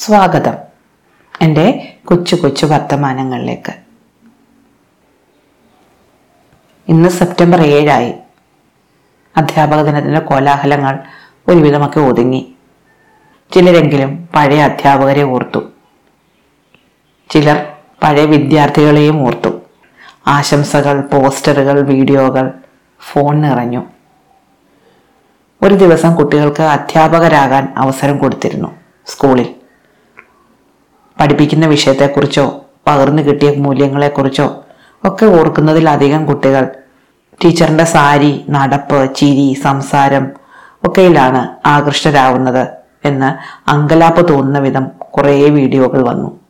സ്വാഗതം. എന്റെ കൊച്ചു കൊച്ചു വർത്തമാനങ്ങളിലേക്ക്. ഇന്ന് സെപ്റ്റംബർ ഏഴായി. അധ്യാപക ദിനത്തിന്റെ കോലാഹലങ്ങൾ ഒരുവിധമൊക്കെ ഒതുങ്ങി. ചിലരെങ്കിലും പഴയ അധ്യാപകരെ ഓർത്തു. ചിലർ പഴയ വിദ്യാർത്ഥികളെയും ഓർത്തു. ആശംസകൾ പോസ്റ്ററുകൾ വീഡിയോകൾ ഫോൺ നിറഞ്ഞു. ഒരു ദിവസം കുട്ടികൾക്ക് അധ്യാപകരാകാൻ അവസരം കൊടുത്തിരുന്നു സ്കൂളിൽ. പഠിപ്പിക്കുന്ന വിഷയത്തെക്കുറിച്ചോ പകർന്നു കിട്ടിയ മൂല്യങ്ങളെക്കുറിച്ചോ ഒക്കെ ഓർക്കുന്നതിലധികം കുട്ടികൾ. ടീച്ചറിന്റെ സാരി നടപ്പ് ചിരി സംസാരം ഒക്കെയിലാണ് ആകൃഷ്ടരാകുന്നത് എന്ന് അങ്കലാപ്പ് തോന്നുന്ന വിധം കുറേ വീഡിയോകൾ വന്നു.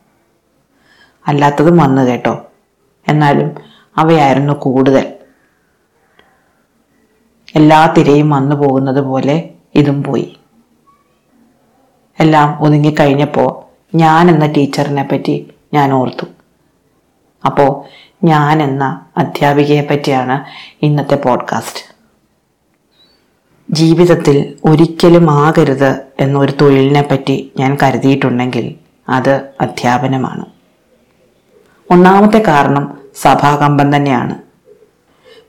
അല്ലാത്തതും വന്നു കേട്ടോ. എന്നാലും അവയായിരുന്നു കൂടുതൽ. എല്ലാ തിരയും വന്നു പോകുന്നത് പോലെ ഇതും പോയി. എല്ലാം ഒതുങ്ങിക്കഴിഞ്ഞപ്പോൾ ഞാൻ എന്ന ടീച്ചറിനെ പറ്റി ഞാൻ ഓർത്തു. അപ്പോൾ ഞാൻ എന്ന അധ്യാപികയെ പറ്റിയാണ് ഇന്നത്തെ പോഡ്കാസ്റ്റ്. ജീവിതത്തിൽ ഒരിക്കലും ആകരുത് എന്നൊരു തൊഴിലിനെ പറ്റി ഞാൻ കരുതിയിട്ടുണ്ടെങ്കിൽ അത് അധ്യാപനമാണ്. ഒന്നാമത്തെ കാരണം സഭാകമ്പം തന്നെയാണ്.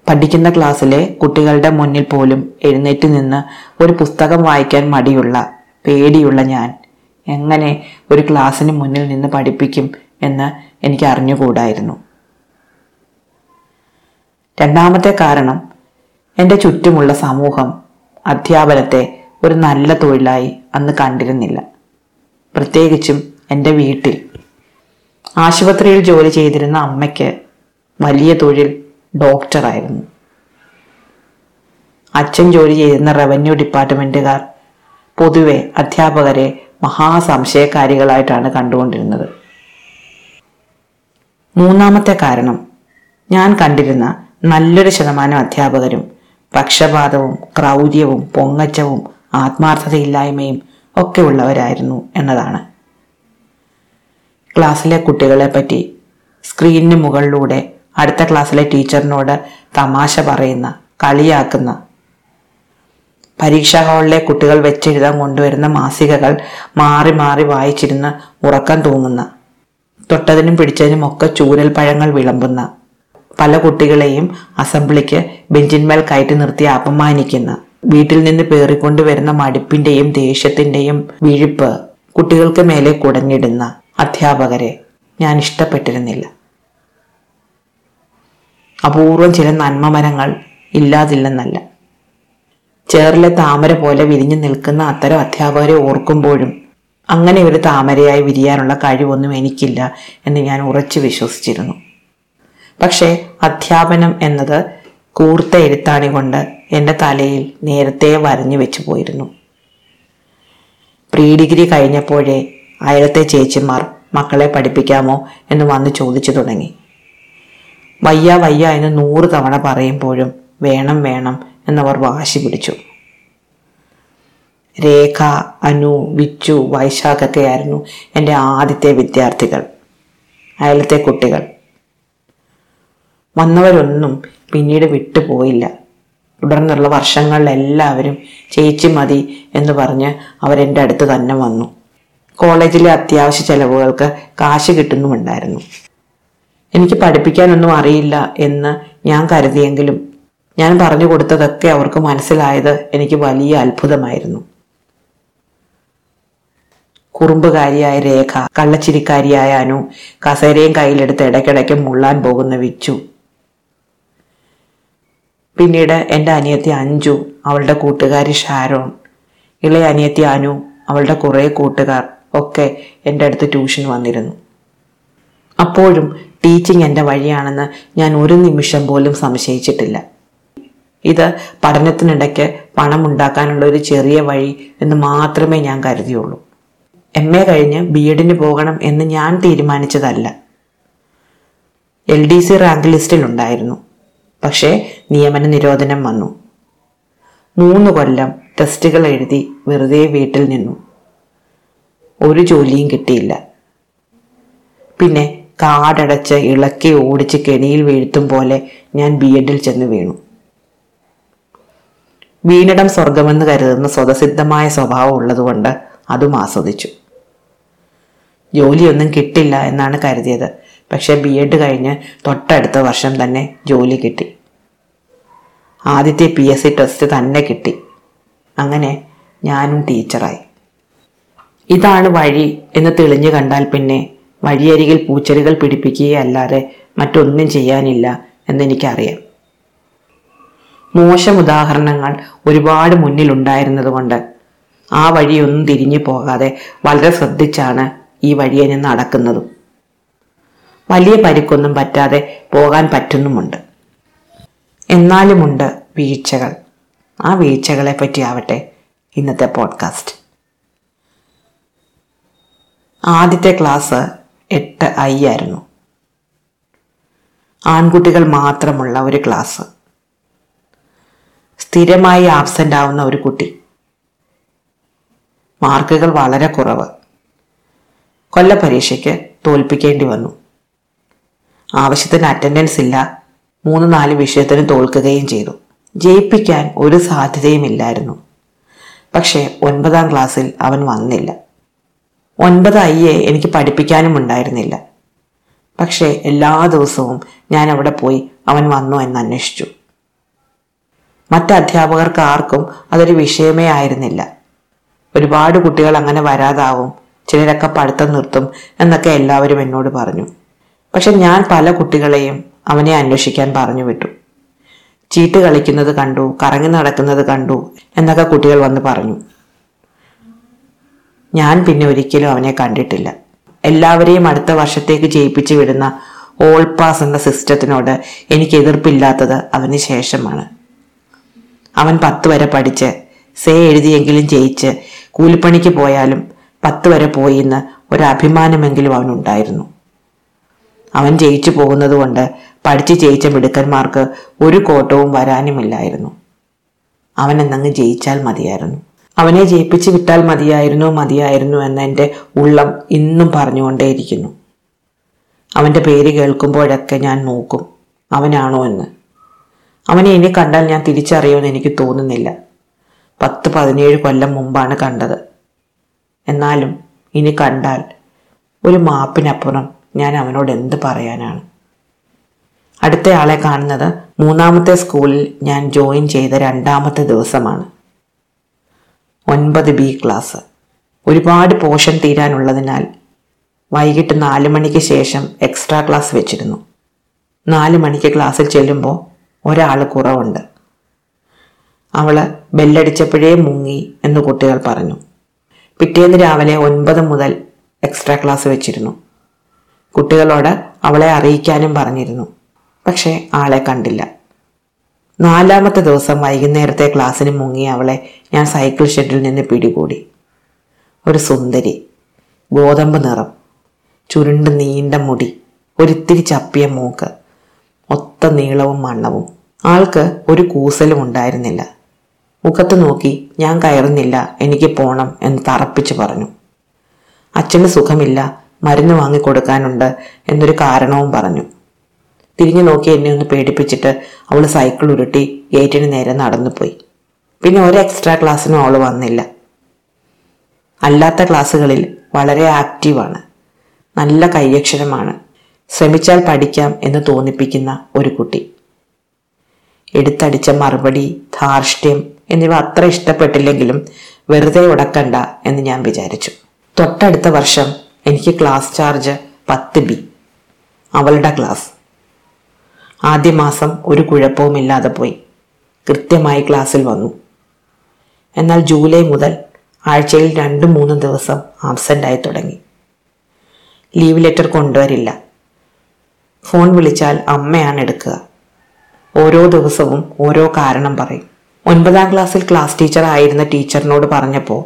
പഠിക്കുന്ന ക്ലാസ്സിലെ കുട്ടികളുടെ മുന്നിൽ പോലും എഴുന്നേറ്റ് നിന്ന് ഒരു പുസ്തകം വായിക്കാൻ മടിയുള്ള പേടിയുള്ള ഞാൻ എങ്ങനെ ഒരു ക്ലാസ്സിന് മുന്നിൽ നിന്ന് പഠിപ്പിക്കും എന്ന് എനിക്ക് അറിഞ്ഞുകൂടായിരുന്നു രണ്ടാമത്തെ കാരണം എന്റെ ചുറ്റുമുള്ള സമൂഹം അധ്യാപനത്തെ ഒരു നല്ല തൊഴിലായി അന്ന് കണ്ടിരുന്നില്ല. പ്രത്യേകിച്ചും എന്റെ വീട്ടിൽ. ആശുപത്രിയിൽ ജോലി ചെയ്തിരുന്ന അമ്മയ്ക്ക് വലിയ തൊഴിൽ ഡോക്ടറായിരുന്നു. അച്ഛൻ ജോലി ചെയ്തിരുന്ന റവന്യൂ ഡിപ്പാർട്ട്മെന്റുകാർ പൊതുവെ അധ്യാപകരെ മഹാസംശയക്കാരികളായിട്ടാണ് കണ്ടുകൊണ്ടിരുന്നത്. മൂന്നാമത്തെ കാരണം ഞാൻ കണ്ടിരുന്ന നല്ലൊരു ശതമാനം അധ്യാപകരും പക്ഷപാതവും ക്രൗര്യവും പൊങ്ങച്ചവും ആത്മാർത്ഥതയില്ലായ്മയും ഒക്കെ ഉള്ളവരായിരുന്നു എന്നതാണ്. ക്ലാസ്സിലെ കുട്ടികളെ പറ്റി സ്ക്രീനിന് മുകളിലൂടെ അടുത്ത ക്ലാസ്സിലെ ടീച്ചറിനോട് തമാശ പറയുന്ന കളിയാക്കുന്ന പരീക്ഷാ ഹാളിലെ കുട്ടികൾ വെച്ചെഴുതാൻ കൊണ്ടുവരുന്ന മാസികകൾ മാറി മാറി വായിച്ചിരുന്ന് ഉറക്കം തൂങ്ങുന്ന. തൊട്ടതിനും പിടിച്ചതിനും ഒക്കെ ചൂരൽ പഴങ്ങൾ വിളമ്പുന്ന. പല കുട്ടികളെയും അസംബ്ലിക്ക് ബെഞ്ചിന്മേൽ കയറ്റി നിർത്തി അപമാനിക്കുന്ന. വീട്ടിൽ നിന്ന് പേറിക്കൊണ്ടുവരുന്ന മടുപ്പിന്റെയും ദേഷ്യത്തിന്റെയും വിഴിപ്പ് കുട്ടികൾക്ക് മേലെ കുടഞ്ഞിടുന്ന. അധ്യാപകരെ ഞാൻ ഇഷ്ടപ്പെട്ടിരുന്നില്ല. അപൂർവം ചില നന്മമരങ്ങൾ ഇല്ലാതില്ലെന്നല്ല. ചേറിലെ താമര പോലെ വിരിഞ്ഞു നിൽക്കുന്ന അത്തരം അധ്യാപകരെ ഓർക്കുമ്പോഴും അങ്ങനെ ഒരു താമരയായി വിരിയാനുള്ള കഴിവൊന്നും എനിക്കില്ല എന്ന് ഞാൻ ഉറച്ചു വിശ്വസിച്ചിരുന്നു. പക്ഷേ അധ്യാപനം എന്നത് കൂർത്ത എഴുത്താണി കൊണ്ട് എന്റെ തലയിൽ നേരത്തെ വരഞ്ഞു വെച്ചു പോയിരുന്നു. പ്രീ ഡിഗ്രി കഴിഞ്ഞപ്പോഴേ അയലത്തെ ചേച്ചിമാർ മക്കളെ പഠിപ്പിക്കാമോ എന്ന് വന്ന് ചോദിച്ചു തുടങ്ങി. വയ്യ വയ്യ എന്ന് നൂറ് തവണ പറയുമ്പോഴും വേണം വേണം എന്നവർ വാശി പിടിച്ചു. രേഖ അനു വിച്ചു വൈശാഖൊക്കെയായിരുന്നു എന്റെ ആദ്യത്തെ വിദ്യാർത്ഥികൾ അയലത്തെ കുട്ടികൾ. വന്നവരൊന്നും പിന്നീട് വിട്ടുപോയില്ല. തുടർന്നുള്ള വർഷങ്ങളിൽ എല്ലാവരും ചേച്ചി മതി എന്ന് പറഞ്ഞ് അവരെന്റെ അടുത്ത് തന്നെ വന്നു. കോളേജിലെ അത്യാവശ്യ ചെലവുകൾക്ക് കാശ് കിട്ടുന്നുമുണ്ടായിരുന്നു. എനിക്ക് പഠിപ്പിക്കാനൊന്നും അറിയില്ല എന്ന് ഞാൻ കരുതിയെങ്കിലും ഞാൻ പറഞ്ഞു കൊടുത്തതൊക്കെ അവർക്ക് മനസ്സിലായത് എനിക്ക് വലിയ അത്ഭുതമായിരുന്നു. കുറുമ്പുകാരിയായ രേഖ കള്ളച്ചിരിക്കാരിയായ അനു കസേരയും കയ്യിലെടുത്ത് ഇടയ്ക്കിടയ്ക്ക് മുള്ളാൻ പോകുന്ന വിച്ചു. പിന്നീട് എന്റെ അനിയത്തി അഞ്ജു അവളുടെ കൂട്ടുകാരി ഷാരോൺ ഇളയ അനിയത്തി അനു അവളുടെ കുറേ കൂട്ടുകാർ ഒക്കെ എന്റെ അടുത്ത് ട്യൂഷൻ വന്നിരുന്നു. അപ്പോഴും ടീച്ചിങ് എന്റെ വഴിയാണെന്ന് ഞാൻ ഒരു നിമിഷം പോലും സംശയിച്ചിട്ടില്ല. ഇത് പഠനത്തിനിടയ്ക്ക് പണം ഉണ്ടാക്കാനുള്ള ഒരു ചെറിയ വഴി എന്ന് മാത്രമേ ഞാൻ കരുതിയുള്ളൂ. എം എ കഴിഞ്ഞ് ബി എഡിന് പോകണം എന്ന് ഞാൻ തീരുമാനിച്ചതല്ല. എൽ ഡി സി റാങ്ക് ലിസ്റ്റിലുണ്ടായിരുന്നു. പക്ഷേ നിയമന നിരോധനം വന്നു. മൂന്ന് കൊല്ലം ടെസ്റ്റുകൾ എഴുതി വെറുതെ വീട്ടിൽ നിന്നു. ഒരു ജോലിയും കിട്ടിയില്ല. പിന്നെ കാടടച്ച് ഇളക്കി ഓടിച്ച് കെണിയിൽ വീഴ്ത്തും പോലെ ഞാൻ ബി എഡിൽ ചെന്ന് വീണു. വീണിടം സ്വർഗമെന്ന് കരുതുന്ന സ്വതസിദ്ധമായ സ്വഭാവം ഉള്ളതുകൊണ്ട് അതും ആസ്വദിച്ചു. ജോലിയൊന്നും കിട്ടില്ല എന്നാണ് കരുതിയത്. പക്ഷേ ബി എഡ് കഴിഞ്ഞ് തൊട്ടടുത്ത വർഷം തന്നെ ജോലി കിട്ടി. ആദ്യത്തെ പി എസ് സി ടെസ്റ്റ് തന്നെ കിട്ടി. അങ്ങനെ ഞാനും ടീച്ചറായി. ഇതാണ് വഴി എന്ന് തെളിഞ്ഞു കണ്ടാൽ പിന്നെ വഴിയരികിൽ പൂച്ചെടികൾ പിടിപ്പിക്കുകയല്ലാതെ മറ്റൊന്നും ചെയ്യാനില്ല എന്നെനിക്കറിയാം. മോശം ഉദാഹരണങ്ങൾ ഒരുപാട് മുന്നിലുണ്ടായിരുന്നതുകൊണ്ട് ആ വഴിയൊന്നും തിരിഞ്ഞു പോകാതെ വളരെ ശ്രദ്ധിച്ചാണ് ഈ വഴിയെ ഞാൻ നടക്കുന്നതും. വലിയ പരിക്കൊന്നും പറ്റാതെ പോകാൻ പറ്റുന്നുമുണ്ട്. എന്നാലുമുണ്ട് വീഴ്ചകൾ. ആ വീഴ്ചകളെ പറ്റിയാവട്ടെ ഇന്നത്തെ പോഡ്കാസ്റ്റ്. ആദ്യത്തെ ക്ലാസ് എട്ട് ഐ ആയിരുന്നു. ആൺകുട്ടികൾ മാത്രമുള്ള ഒരു ക്ലാസ്. സ്ഥിരമായി ആബ്സെന്റ് ആവുന്ന ഒരു കുട്ടി. മാർക്കുകൾ വളരെ കുറവ്. കൊല്ല പരീക്ഷയ്ക്ക് തോൽപ്പിക്കേണ്ടി വന്നു. ആവശ്യത്തിന് അറ്റൻഡൻസ് ഇല്ല. മൂന്ന് നാല് വിഷയത്തിന് തോൽക്കുകയും ചെയ്തു. ജയിപ്പിക്കാൻ ഒരു സാധ്യതയും ഇല്ലായിരുന്നു. പക്ഷേ ഒൻപതാം ക്ലാസ്സിൽ അവൻ വന്നില്ല. ഒൻപത് അയ്യെ എനിക്ക് പഠിപ്പിക്കാനും ഉണ്ടായിരുന്നില്ല. പക്ഷേ എല്ലാ ദിവസവും ഞാൻ അവിടെ പോയി അവൻ വന്നു എന്ന് അന്വേഷിച്ചു. മറ്റ് അധ്യാപകർക്ക് ആർക്കും അതൊരു വിഷയമേ ആയിരുന്നില്ല. ഒരുപാട് കുട്ടികൾ അങ്ങനെ വരാതാവും. ചിലരൊക്കെ പഠിത്തം നിർത്തും എന്നൊക്കെ എല്ലാവരും എന്നോട് പറഞ്ഞു. പക്ഷെ ഞാൻ പല കുട്ടികളെയും അവനെ അന്വേഷിക്കാൻ പറഞ്ഞു വിട്ടു. ചീട്ട് കളിക്കുന്നത് കണ്ടു കറങ്ങി നടക്കുന്നത് കണ്ടു എന്നൊക്കെ കുട്ടികൾ വന്ന് പറഞ്ഞു. ഞാൻ പിന്നെ ഒരിക്കലും അവനെ കണ്ടിട്ടില്ല. എല്ലാവരെയും അടുത്ത വർഷത്തേക്ക് ജയിപ്പിച്ചു വിടുന്ന ഓൾ പാസ് എന്ന സിസ്റ്റത്തിനോട് എനിക്ക് എതിർപ്പില്ലാത്തത് അവന് ശേഷമാണ്. അവൻ പത്ത് വരെ പഠിച്ച് സേ എഴുതിയെങ്കിലും ജയിച്ച് കൂലിപ്പണിക്ക് പോയാലും പത്ത് വരെ പോയി എന്ന് ഒരു അഭിമാനമെങ്കിലും അവനുണ്ടായിരുന്നു. അവൻ ജയിച്ചു പോകുന്നത് കൊണ്ട് പഠിച്ച് ജയിച്ച മിടുക്കന്മാർക്ക് ഒരു കോട്ടവും വരാനുമില്ലായിരുന്നു. അവൻ എന്നങ്ങ് ജയിച്ചാൽ മതിയായിരുന്നു. അവനെ ജയിപ്പിച്ച് വിട്ടാൽ മതിയായിരുന്നു മതിയായിരുന്നു എന്ന് എന്റെ ഉള്ളം ഇന്നും പറഞ്ഞുകൊണ്ടേയിരിക്കുന്നു. അവന്റെ പേര് കേൾക്കുമ്പോഴൊക്കെ ഞാൻ നോക്കും അവനാണോ എന്ന്. അവനെ ഇനി കണ്ടാൽ ഞാൻ തിരിച്ചറിയുമെന്ന് എനിക്ക് തോന്നുന്നില്ല. പത്ത് പതിനേഴ് കൊല്ലം മുമ്പാണ് കണ്ടത്. എന്നാലും ഇനി കണ്ടാൽ ഒരു മാപ്പിനപ്പുറം ഞാൻ അവനോട് എന്ത് പറയാനാണ്? അടുത്ത ആളെ കാണുന്നത് മൂന്നാമത്തെ സ്കൂളിൽ ഞാൻ ജോയിൻ ചെയ്ത രണ്ടാമത്തെ ദിവസമാണ്. ഒൻപത് ബി ക്ലാസ്. ഒരുപാട് പോഷൻ തീരാനുള്ളതിനാൽ വൈകിട്ട് നാല് മണിക്ക് ശേഷം എക്സ്ട്രാ ക്ലാസ് വെച്ചിരുന്നു. നാല് മണിക്ക് ക്ലാസ്സിൽ ചെല്ലുമ്പോൾ ഒരാൾ കുറവുണ്ട്. അവൾ ബെല്ലടിച്ചപ്പോഴേ മുങ്ങി എന്ന് കുട്ടികൾ പറഞ്ഞു. പിറ്റേന്ന് രാവിലെ ഒൻപത് മുതൽ എക്സ്ട്രാ ക്ലാസ് വെച്ചിരുന്നു. കുട്ടികളോട് അവളെ അറിയിക്കാനും പറഞ്ഞിരുന്നു. പക്ഷേ ആളെ കണ്ടില്ല. നാലാമത്തെ ദിവസം വൈകുന്നേരത്തെ ക്ലാസ്സിന് മുങ്ങി അവളെ ഞാൻ സൈക്കിൾ ഷെഡിൽ നിന്ന് പിടികൂടി. ഒരു സുന്ദരി ഗോതമ്പ് നിറം ചുരുണ്ട് നീണ്ട മുടി ഒരിത്തിരി ചപ്പിയ മൂക്ക്. ഒത്ത നീളവും മണ്ണവും. ആൾക്ക് ഒരു കൂസലും ഉണ്ടായിരുന്നില്ല. മുഖത്ത് നോക്കി ഞാൻ കയറുന്നില്ല എനിക്ക് പോണം എന്ന് തറപ്പിച്ചു പറഞ്ഞു. അച്ഛന് സുഖമില്ല മരുന്ന് വാങ്ങിക്കൊടുക്കാനുണ്ട് എന്നൊരു കാരണവും പറഞ്ഞു. തിരിഞ്ഞു നോക്കി എന്നെ ഒന്ന് പേടിപ്പിച്ചിട്ട് അവൾ സൈക്കിൾ ഉരുട്ടി ഗേറ്റിന് നേരെ നടന്നുപോയി. പിന്നെ ഒരു എക്സ്ട്രാ ക്ലാസ്സിനും അവൾ വന്നില്ല. അല്ലാത്ത ക്ലാസ്സുകളിൽ വളരെ ആക്റ്റീവാണ്. നല്ല കൈയക്ഷരമാണ്. ശ്രമിച്ചാൽ പഠിക്കാം എന്ന് തോന്നിപ്പിക്കുന്ന ഒരു കുട്ടി. എടുത്തടിച്ച മറുപടി ധാർഷ്ട്യം എന്നിവ അത്ര ഇഷ്ടപ്പെട്ടില്ലെങ്കിലും വെറുതെ ഉടക്കണ്ട എന്ന് ഞാൻ വിചാരിച്ചു. തൊട്ടടുത്ത വർഷം എനിക്ക് ക്ലാസ് ചാർജ് പത്ത് ബി. അവളുടെ ക്ലാസ്. ആദ്യ മാസം ഒരു കുഴപ്പവും ഇല്ലാതെ പോയി. കൃത്യമായി ക്ലാസ്സിൽ വന്നു. എന്നാൽ ജൂലൈ മുതൽ ആഴ്ചയിൽ രണ്ടും മൂന്നും ദിവസം ആബ്സെന്റ് ആയി തുടങ്ങി. Leave letter കൊണ്ടുവരില്ല. ഫോൺ വിളിച്ചാൽ അമ്മയാണ് എടുക്കുക. ഓരോ ദിവസവും ഓരോ കാരണം പറയും. ഒൻപതാം ക്ലാസ്സിൽ ക്ലാസ് ടീച്ചർ ആയിരുന്ന ടീച്ചറിനോട് പറഞ്ഞപ്പോൾ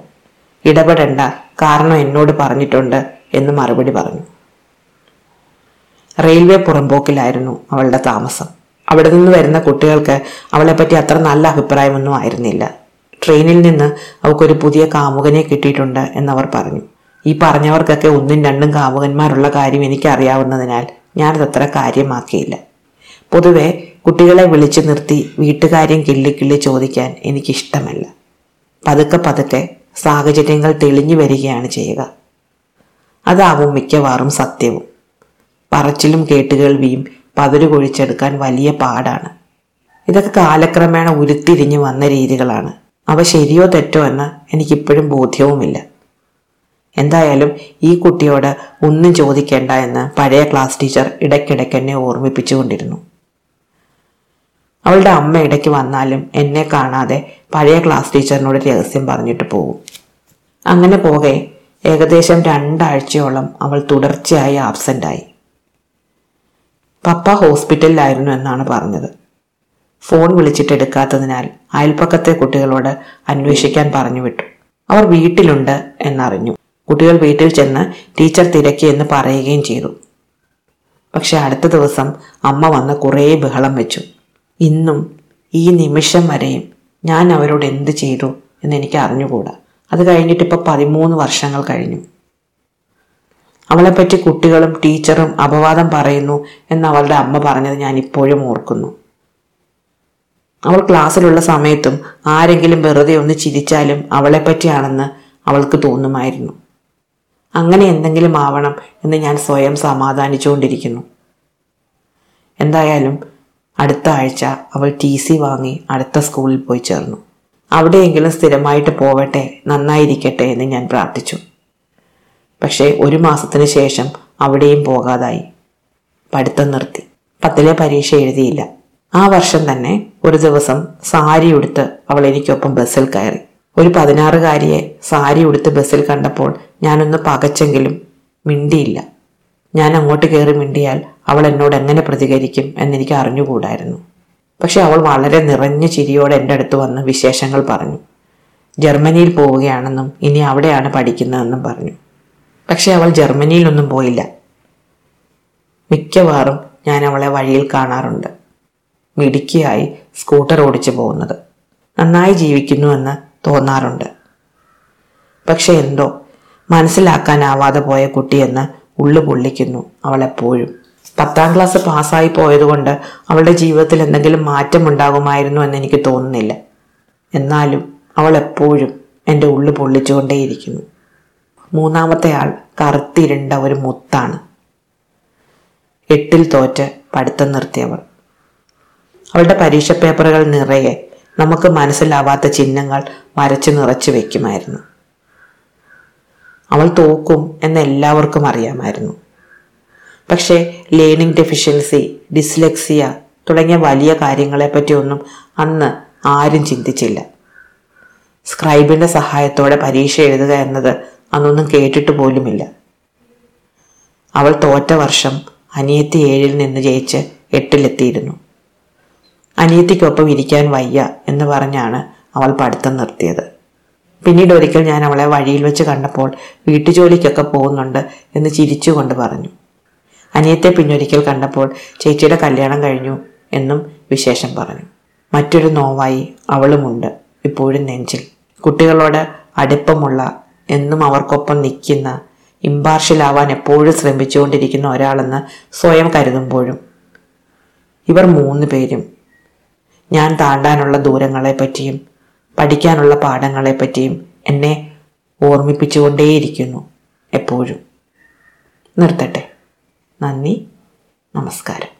ഇടപെടണ്ട കാരണം എന്നോട് പറഞ്ഞിട്ടുണ്ട് എന്ന് മറുപടി പറഞ്ഞു. റെയിൽവേ പുറമ്പോക്കിലായിരുന്നു അവളുടെ താമസം. അവിടെ നിന്ന് വരുന്ന കുട്ടികൾക്ക് അവളെപ്പറ്റി അത്ര നല്ല അഭിപ്രായമൊന്നും ആയിരുന്നില്ല. ട്രെയിനിൽ നിന്ന് അവൾക്കൊരു പുതിയ കാമുകനെ കിട്ടിയിട്ടുണ്ട് എന്നവർ പറഞ്ഞു. ഈ പറഞ്ഞവർക്കൊക്കെ ഒന്നും രണ്ടും കാമുകന്മാരുള്ള കാര്യം എനിക്ക് അറിയാവുന്നതിനാൽ ഞാനതത്ര കാര്യമാക്കിയില്ല. പൊതുവെ കുട്ടികളെ വിളിച്ചു നിർത്തി വീട്ടുകാര്യം കിള്ളി കിള്ളി ചോദിക്കാൻ എനിക്കിഷ്ടമല്ല. പതുക്കെ പതുക്കെ സാഹചര്യങ്ങൾ തെളിഞ്ഞു വരികയാണ് ചെയ്യുക. അതാവും മിക്കവാറും സത്യവും. പറച്ചിലും കേട്ടുകേൾവിയും പതിരു കൊഴിച്ചെടുക്കാൻ വലിയ പാടാണ്. ഇതൊക്കെ കാലക്രമേണ ഉരുത്തിരിഞ്ഞു വന്ന രീതികളാണ്. അവ ശരിയോ തെറ്റോ എന്ന് എനിക്കിപ്പോഴും ബോധ്യവുമില്ല. എന്തായാലും ഈ കുട്ടിയോട് ഒന്നും ചോദിക്കേണ്ട എന്ന് പഴയ ക്ലാസ് ടീച്ചർ ഇടയ്ക്കിടയ്ക്ക് എന്നെ ഓർമ്മിപ്പിച്ചുകൊണ്ടിരുന്നു. അവളുടെ അമ്മ ഇടയ്ക്ക് വന്നാലും എന്നെ കാണാതെ പഴയ ക്ലാസ് ടീച്ചറിനോട് രഹസ്യം പറഞ്ഞിട്ട് പോകും. അങ്ങനെ പോകെ ഏകദേശം രണ്ടാഴ്ചയോളം അവൾ തുടർച്ചയായി ആബ്സെന്റായി പപ്പ ഹോസ്പിറ്റലിലായിരുന്നു എന്നാണ് പറഞ്ഞത്. ഫോൺ വിളിച്ചിട്ട് എടുക്കാത്തതിനാൽ അയൽപ്പക്കത്തെ കുട്ടികളോട് അന്വേഷിക്കാൻ പറഞ്ഞു വിട്ടു. അവർ വീട്ടിലുണ്ട് എന്നറിഞ്ഞു. കുട്ടികൾ വീട്ടിൽ ചെന്ന് ടീച്ചർ തിരക്കി എന്ന് പറയുകയും ചെയ്തു. പക്ഷെ അടുത്ത ദിവസം അമ്മ വന്ന് കുറേ ബഹളം വെച്ചു. ഇന്നും ഈ നിമിഷം വരെയും ഞാൻ അവരോട് എന്ത് ചെയ്തു എന്ന് എനിക്ക് അറിഞ്ഞുകൂടാ. അത് കഴിഞ്ഞിട്ട് ഇപ്പോൾ പതിമൂന്ന് വർഷങ്ങൾ കഴിഞ്ഞു. അവളെപ്പറ്റി കുട്ടികളും ടീച്ചറും അപവാദം പറയുന്നു എന്ന് അവളുടെ അമ്മ പറഞ്ഞത് ഞാൻ ഇപ്പോഴും ഓർക്കുന്നു. അവൾ ക്ലാസ്സിലുള്ള സമയത്തും ആരെങ്കിലും വെറുതെ ഒന്ന് ചിരിച്ചാലും അവളെപ്പറ്റിയാണെന്ന് അവൾക്ക് തോന്നുമായിരുന്നു. അങ്ങനെ എന്തെങ്കിലും ആവണം എന്ന് ഞാൻ സ്വയം സമാധാനിച്ചുകൊണ്ടിരിക്കുന്നു. എന്തായാലും അടുത്ത ആഴ്ച അവൾ ടി സി വാങ്ങി അടുത്ത സ്കൂളിൽ പോയി ചേർന്നു. അവിടെയെങ്കിലും സ്ഥിരമായിട്ട് പോവട്ടെ നന്നായിരിക്കട്ടെ എന്ന് ഞാൻ പ്രാർത്ഥിച്ചു. പക്ഷേ ഒരു മാസത്തിന് ശേഷം അവിടെയും പോകാതായി. പഠിത്തം നിർത്തി. പത്തിലെ പരീക്ഷ എഴുതിയില്ല. ആ വർഷം തന്നെ ഒരു ദിവസം സാരി ഉടുത്ത് അവൾ എനിക്കൊപ്പം ബസ്സിൽ കയറി. ഒരു പതിനാറുകാരിയെ സാരി ഉടുത്ത് ബസ്സിൽ കണ്ടപ്പോൾ ഞാനൊന്ന് പകച്ചെങ്കിലും മിണ്ടിയില്ല. ഞാൻ അങ്ങോട്ട് കയറി മിണ്ടിയാൽ അവൾ എന്നോട് എങ്ങനെ പ്രതികരിക്കും എന്നെനിക്ക് അറിഞ്ഞുകൂടായിരുന്നു. പക്ഷെ അവൾ വളരെ നിറഞ്ഞ ചിരിയോടെ എന്റെ അടുത്ത് വന്ന് വിശേഷങ്ങൾ പറഞ്ഞു. ജർമ്മനിയിൽ പോവുകയാണെന്നും ഇനി അവിടെയാണ് പഠിക്കുന്നതെന്നും പറഞ്ഞു. പക്ഷെ അവൾ ജർമ്മനിയിലൊന്നും പോയില്ല. മിക്കവാറും ഞാൻ അവളെ വഴിയിൽ കാണാറുണ്ട്. മിടുക്കിയായി സ്കൂട്ടർ ഓടിച്ചു പോകുന്നത്. നന്നായി ജീവിക്കുന്നുവെന്ന് തോന്നാറുണ്ട്. പക്ഷെ എന്തോ മനസ്സിലാക്കാനാവാതെ പോയ കുട്ടിയെന്ന് ഉള്ളു പൊള്ളിക്കുന്നു അവളെപ്പോഴും. പത്താം ക്ലാസ് പാസ്സായി പോയതുകൊണ്ട് അവളുടെ ജീവിതത്തിൽ എന്തെങ്കിലും മാറ്റമുണ്ടാകുമായിരുന്നു എന്ന് എനിക്ക് തോന്നുന്നില്ല. എന്നാലും അവൾ എപ്പോഴും എന്റെ ഉള്ളു പൊള്ളിച്ചുകൊണ്ടേയിരിക്കുന്നു. മൂന്നാമത്തെ ആൾ കറുത്തിരുണ്ട ഒരു മുത്താണ്. എട്ടിൽ തോറ്റ് പഠിത്തം നിർത്തിയവൾ. അവളുടെ പരീക്ഷ പേപ്പറുകൾ നിറയെ നമുക്ക് മനസ്സിലാവാത്ത ചിഹ്നങ്ങൾ വരച്ചു നിറച്ചു വെക്കുമായിരുന്നു. അവൾ തോക്കും എന്ന് എല്ലാവർക്കും അറിയാമായിരുന്നു. പക്ഷേ ലേണിംഗ് ഡെഫിഷ്യൻസി ഡിസ്ലെക്സിയ തുടങ്ങിയ വലിയ കാര്യങ്ങളെപ്പറ്റിയൊന്നും അന്ന് ആരും ചിന്തിച്ചില്ല. സ്ക്രൈബിന്റെ സഹായത്തോടെ പരീക്ഷ എഴുതുക എന്നത് അന്നൊന്നും കേട്ടിട്ട് പോലുമില്ല. അവൾ തോറ്റ വർഷം അനിയത്തി ഏഴിൽ നിന്ന് ജയിച്ച് എട്ടിലെത്തിയിരുന്നു. അനിയത്തിക്കൊപ്പം ഇരിക്കാൻ വയ്യ എന്ന് പറഞ്ഞാണ് അവൾ പഠിത്തം നിർത്തിയത്. പിന്നീട് ഒരിക്കൽ ഞാൻ അവളെ വഴിയിൽ വെച്ച് കണ്ടപ്പോൾ വീട്ടുജോലിക്കൊക്കെ പോകുന്നുണ്ട് എന്ന് ചിരിച്ചുകൊണ്ട് പറഞ്ഞു. അനിയത്തെ പിന്നൊരിക്കൽ കണ്ടപ്പോൾ ചേച്ചിയുടെ കല്യാണം കഴിഞ്ഞു എന്നും വിശേഷം പറഞ്ഞു. മറ്റൊരു നോവായി അവളുമുണ്ട് ഇപ്പോഴും നെഞ്ചിൽ. കുട്ടികളോട് അടുപ്പമുള്ള എന്നും അവർക്കൊപ്പം നിൽക്കുന്ന ഇമ്പാർഷ്യലാവാൻ എപ്പോഴും ശ്രമിച്ചുകൊണ്ടിരിക്കുന്ന ഒരാളെന്ന് സ്വയം കരുതുമ്പോഴും ഇവർ മൂന്ന് പേരും ഞാൻ താണ്ടാനുള്ള ദൂരങ്ങളെപ്പറ്റിയും പഠിക്കാനുള്ള പാഠങ്ങളെപ്പറ്റിയും എന്നെ ഓർമ്മിപ്പിച്ചുകൊണ്ടേയിരിക്കുന്നു എപ്പോഴും. നിർത്തട്ടെ. നന്ദി. നമസ്കാരം.